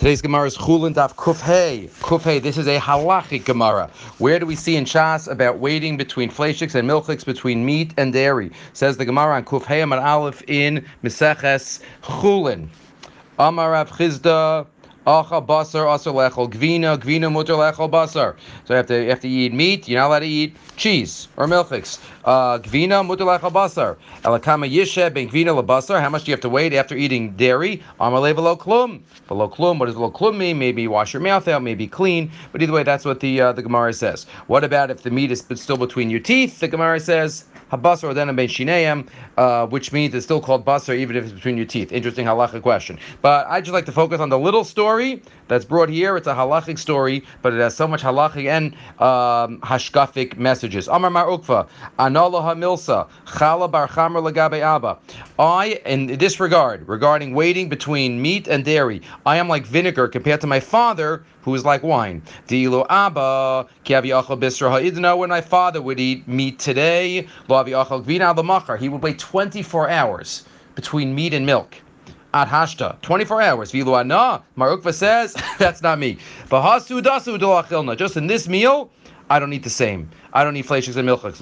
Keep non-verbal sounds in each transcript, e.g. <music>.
Today's Gemara is Chulin Daf Kufhei. Kufhei, this is a halachic Gemara. Where do we see in Shas about waiting between fleishiks and milchiks, between meat and dairy? Says the Gemara on Kufhei Amar Aleph in Meseches Chulin. Amar Rav Chisda Acha basar asar lechol gvina gvina lechol basar. So you have to you have to eat meat. You're not allowed to eat cheese or milchiks. Uh, gvina mutter lechol basar. Elakama yishe ben gvina labasar. How much do you have to wait after eating dairy? Amalei below klum. Below klum. What does below klum mean? Maybe wash your mouth out. Maybe clean. But either way, that's what the uh, the Gemara says. What about if the meat is still between your teeth? The Gemara says habasar then ben shineim, uh, which means it's still called basar even if it's between your teeth. Interesting halacha question. But I just like to focus on the little story that's brought here. It's a halachic story, but it has so much halachic and um, hashkafic messages. Amar Mar Ukva, Anala Hamilsa, Chala Bar Chamer Lagabe Abba. I, in this regard, regarding waiting between meat and dairy, I am like vinegar compared to my father, who is like wine. Dilu Abba, Bisra when my father would eat meat today, he would wait 24 hours between meat and milk at hashta, 24 hours. Vilu ana, Mar Ukva says, <laughs> that's not me. Just in this meal, I don't eat the same. I don't eat fleishiks and milchiks.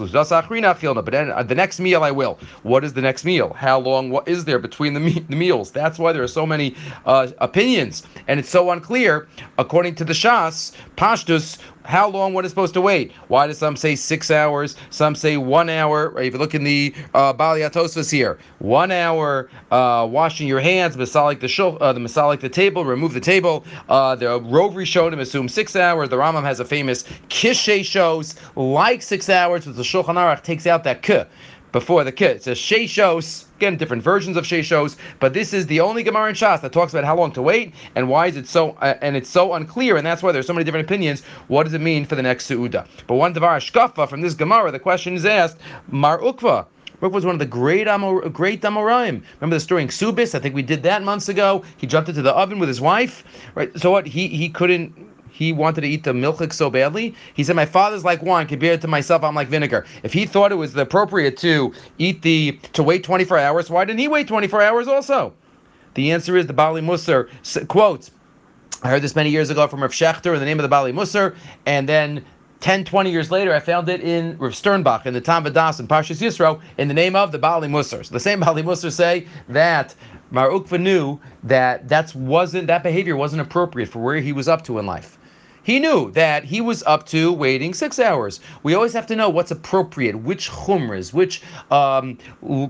But then, uh, the next meal I will. What is the next meal? How long? What is there between the, me- the meals? That's why there are so many uh, opinions, and it's so unclear. According to the Shas, Pashtus, how long one is supposed to wait? Why do some say six hours? Some say one hour. If you look in the uh, here, one hour uh, washing your hands, masalik the shul, uh, the masalik the table, remove the table. Uh, the Rov Rishonim assume six hours. The Rambam has a famous kishe shows like six hours, but the Shulchan Aruch takes out that k before the k. It says sheshos. Again, different versions of sheshos, but this is the only Gemara in Shas that talks about how long to wait and why is it so uh, and it's so unclear, and that's why there's so many different opinions. What does it mean for the next Seuda? But one Devar Ashkafa from this Gemara, the question is asked, Mar Ukva. Ruk was one of the great Amor, great Amoraim. Remember the story in Subis? I think we did that months ago. He jumped into the oven with his wife. Right. So what? He he couldn't he wanted to eat the milchik so badly. He said, "My father's like wine compared to myself. I'm like vinegar." If he thought it was appropriate to eat the to wait 24 hours, why didn't he wait 24 hours also? The answer is the Bali Musar quotes. I heard this many years ago from Rav Shechter in the name of the Bali Musar, and then 10, 20 years later, I found it in Rav Sternbuch in the Tam Vadas and Parshas Yisro in the name of the Bali Musar. So the same Bali Musar say that Mar Ukva knew that that wasn't that behavior wasn't appropriate for where he was up to in life. He knew that he was up to waiting six hours. We always have to know what's appropriate, which chumras, which um,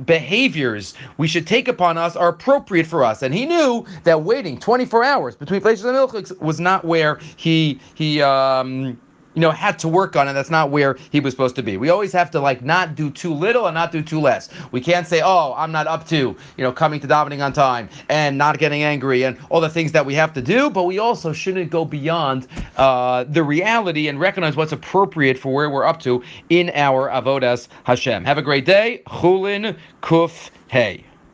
behaviors we should take upon us are appropriate for us. And he knew that waiting 24 hours between fleishiks and milchiks was not where he he um, you know, had to work on, and that's not where he was supposed to be. We always have to like not do too little and not do too less. We can't say, oh, I'm not up to, you know, coming to davening on time and not getting angry and all the things that we have to do, but we also shouldn't go beyond uh, the reality and recognize what's appropriate for where we're up to in our avodas Hashem. Have a great day. Chulin Kuf Hey.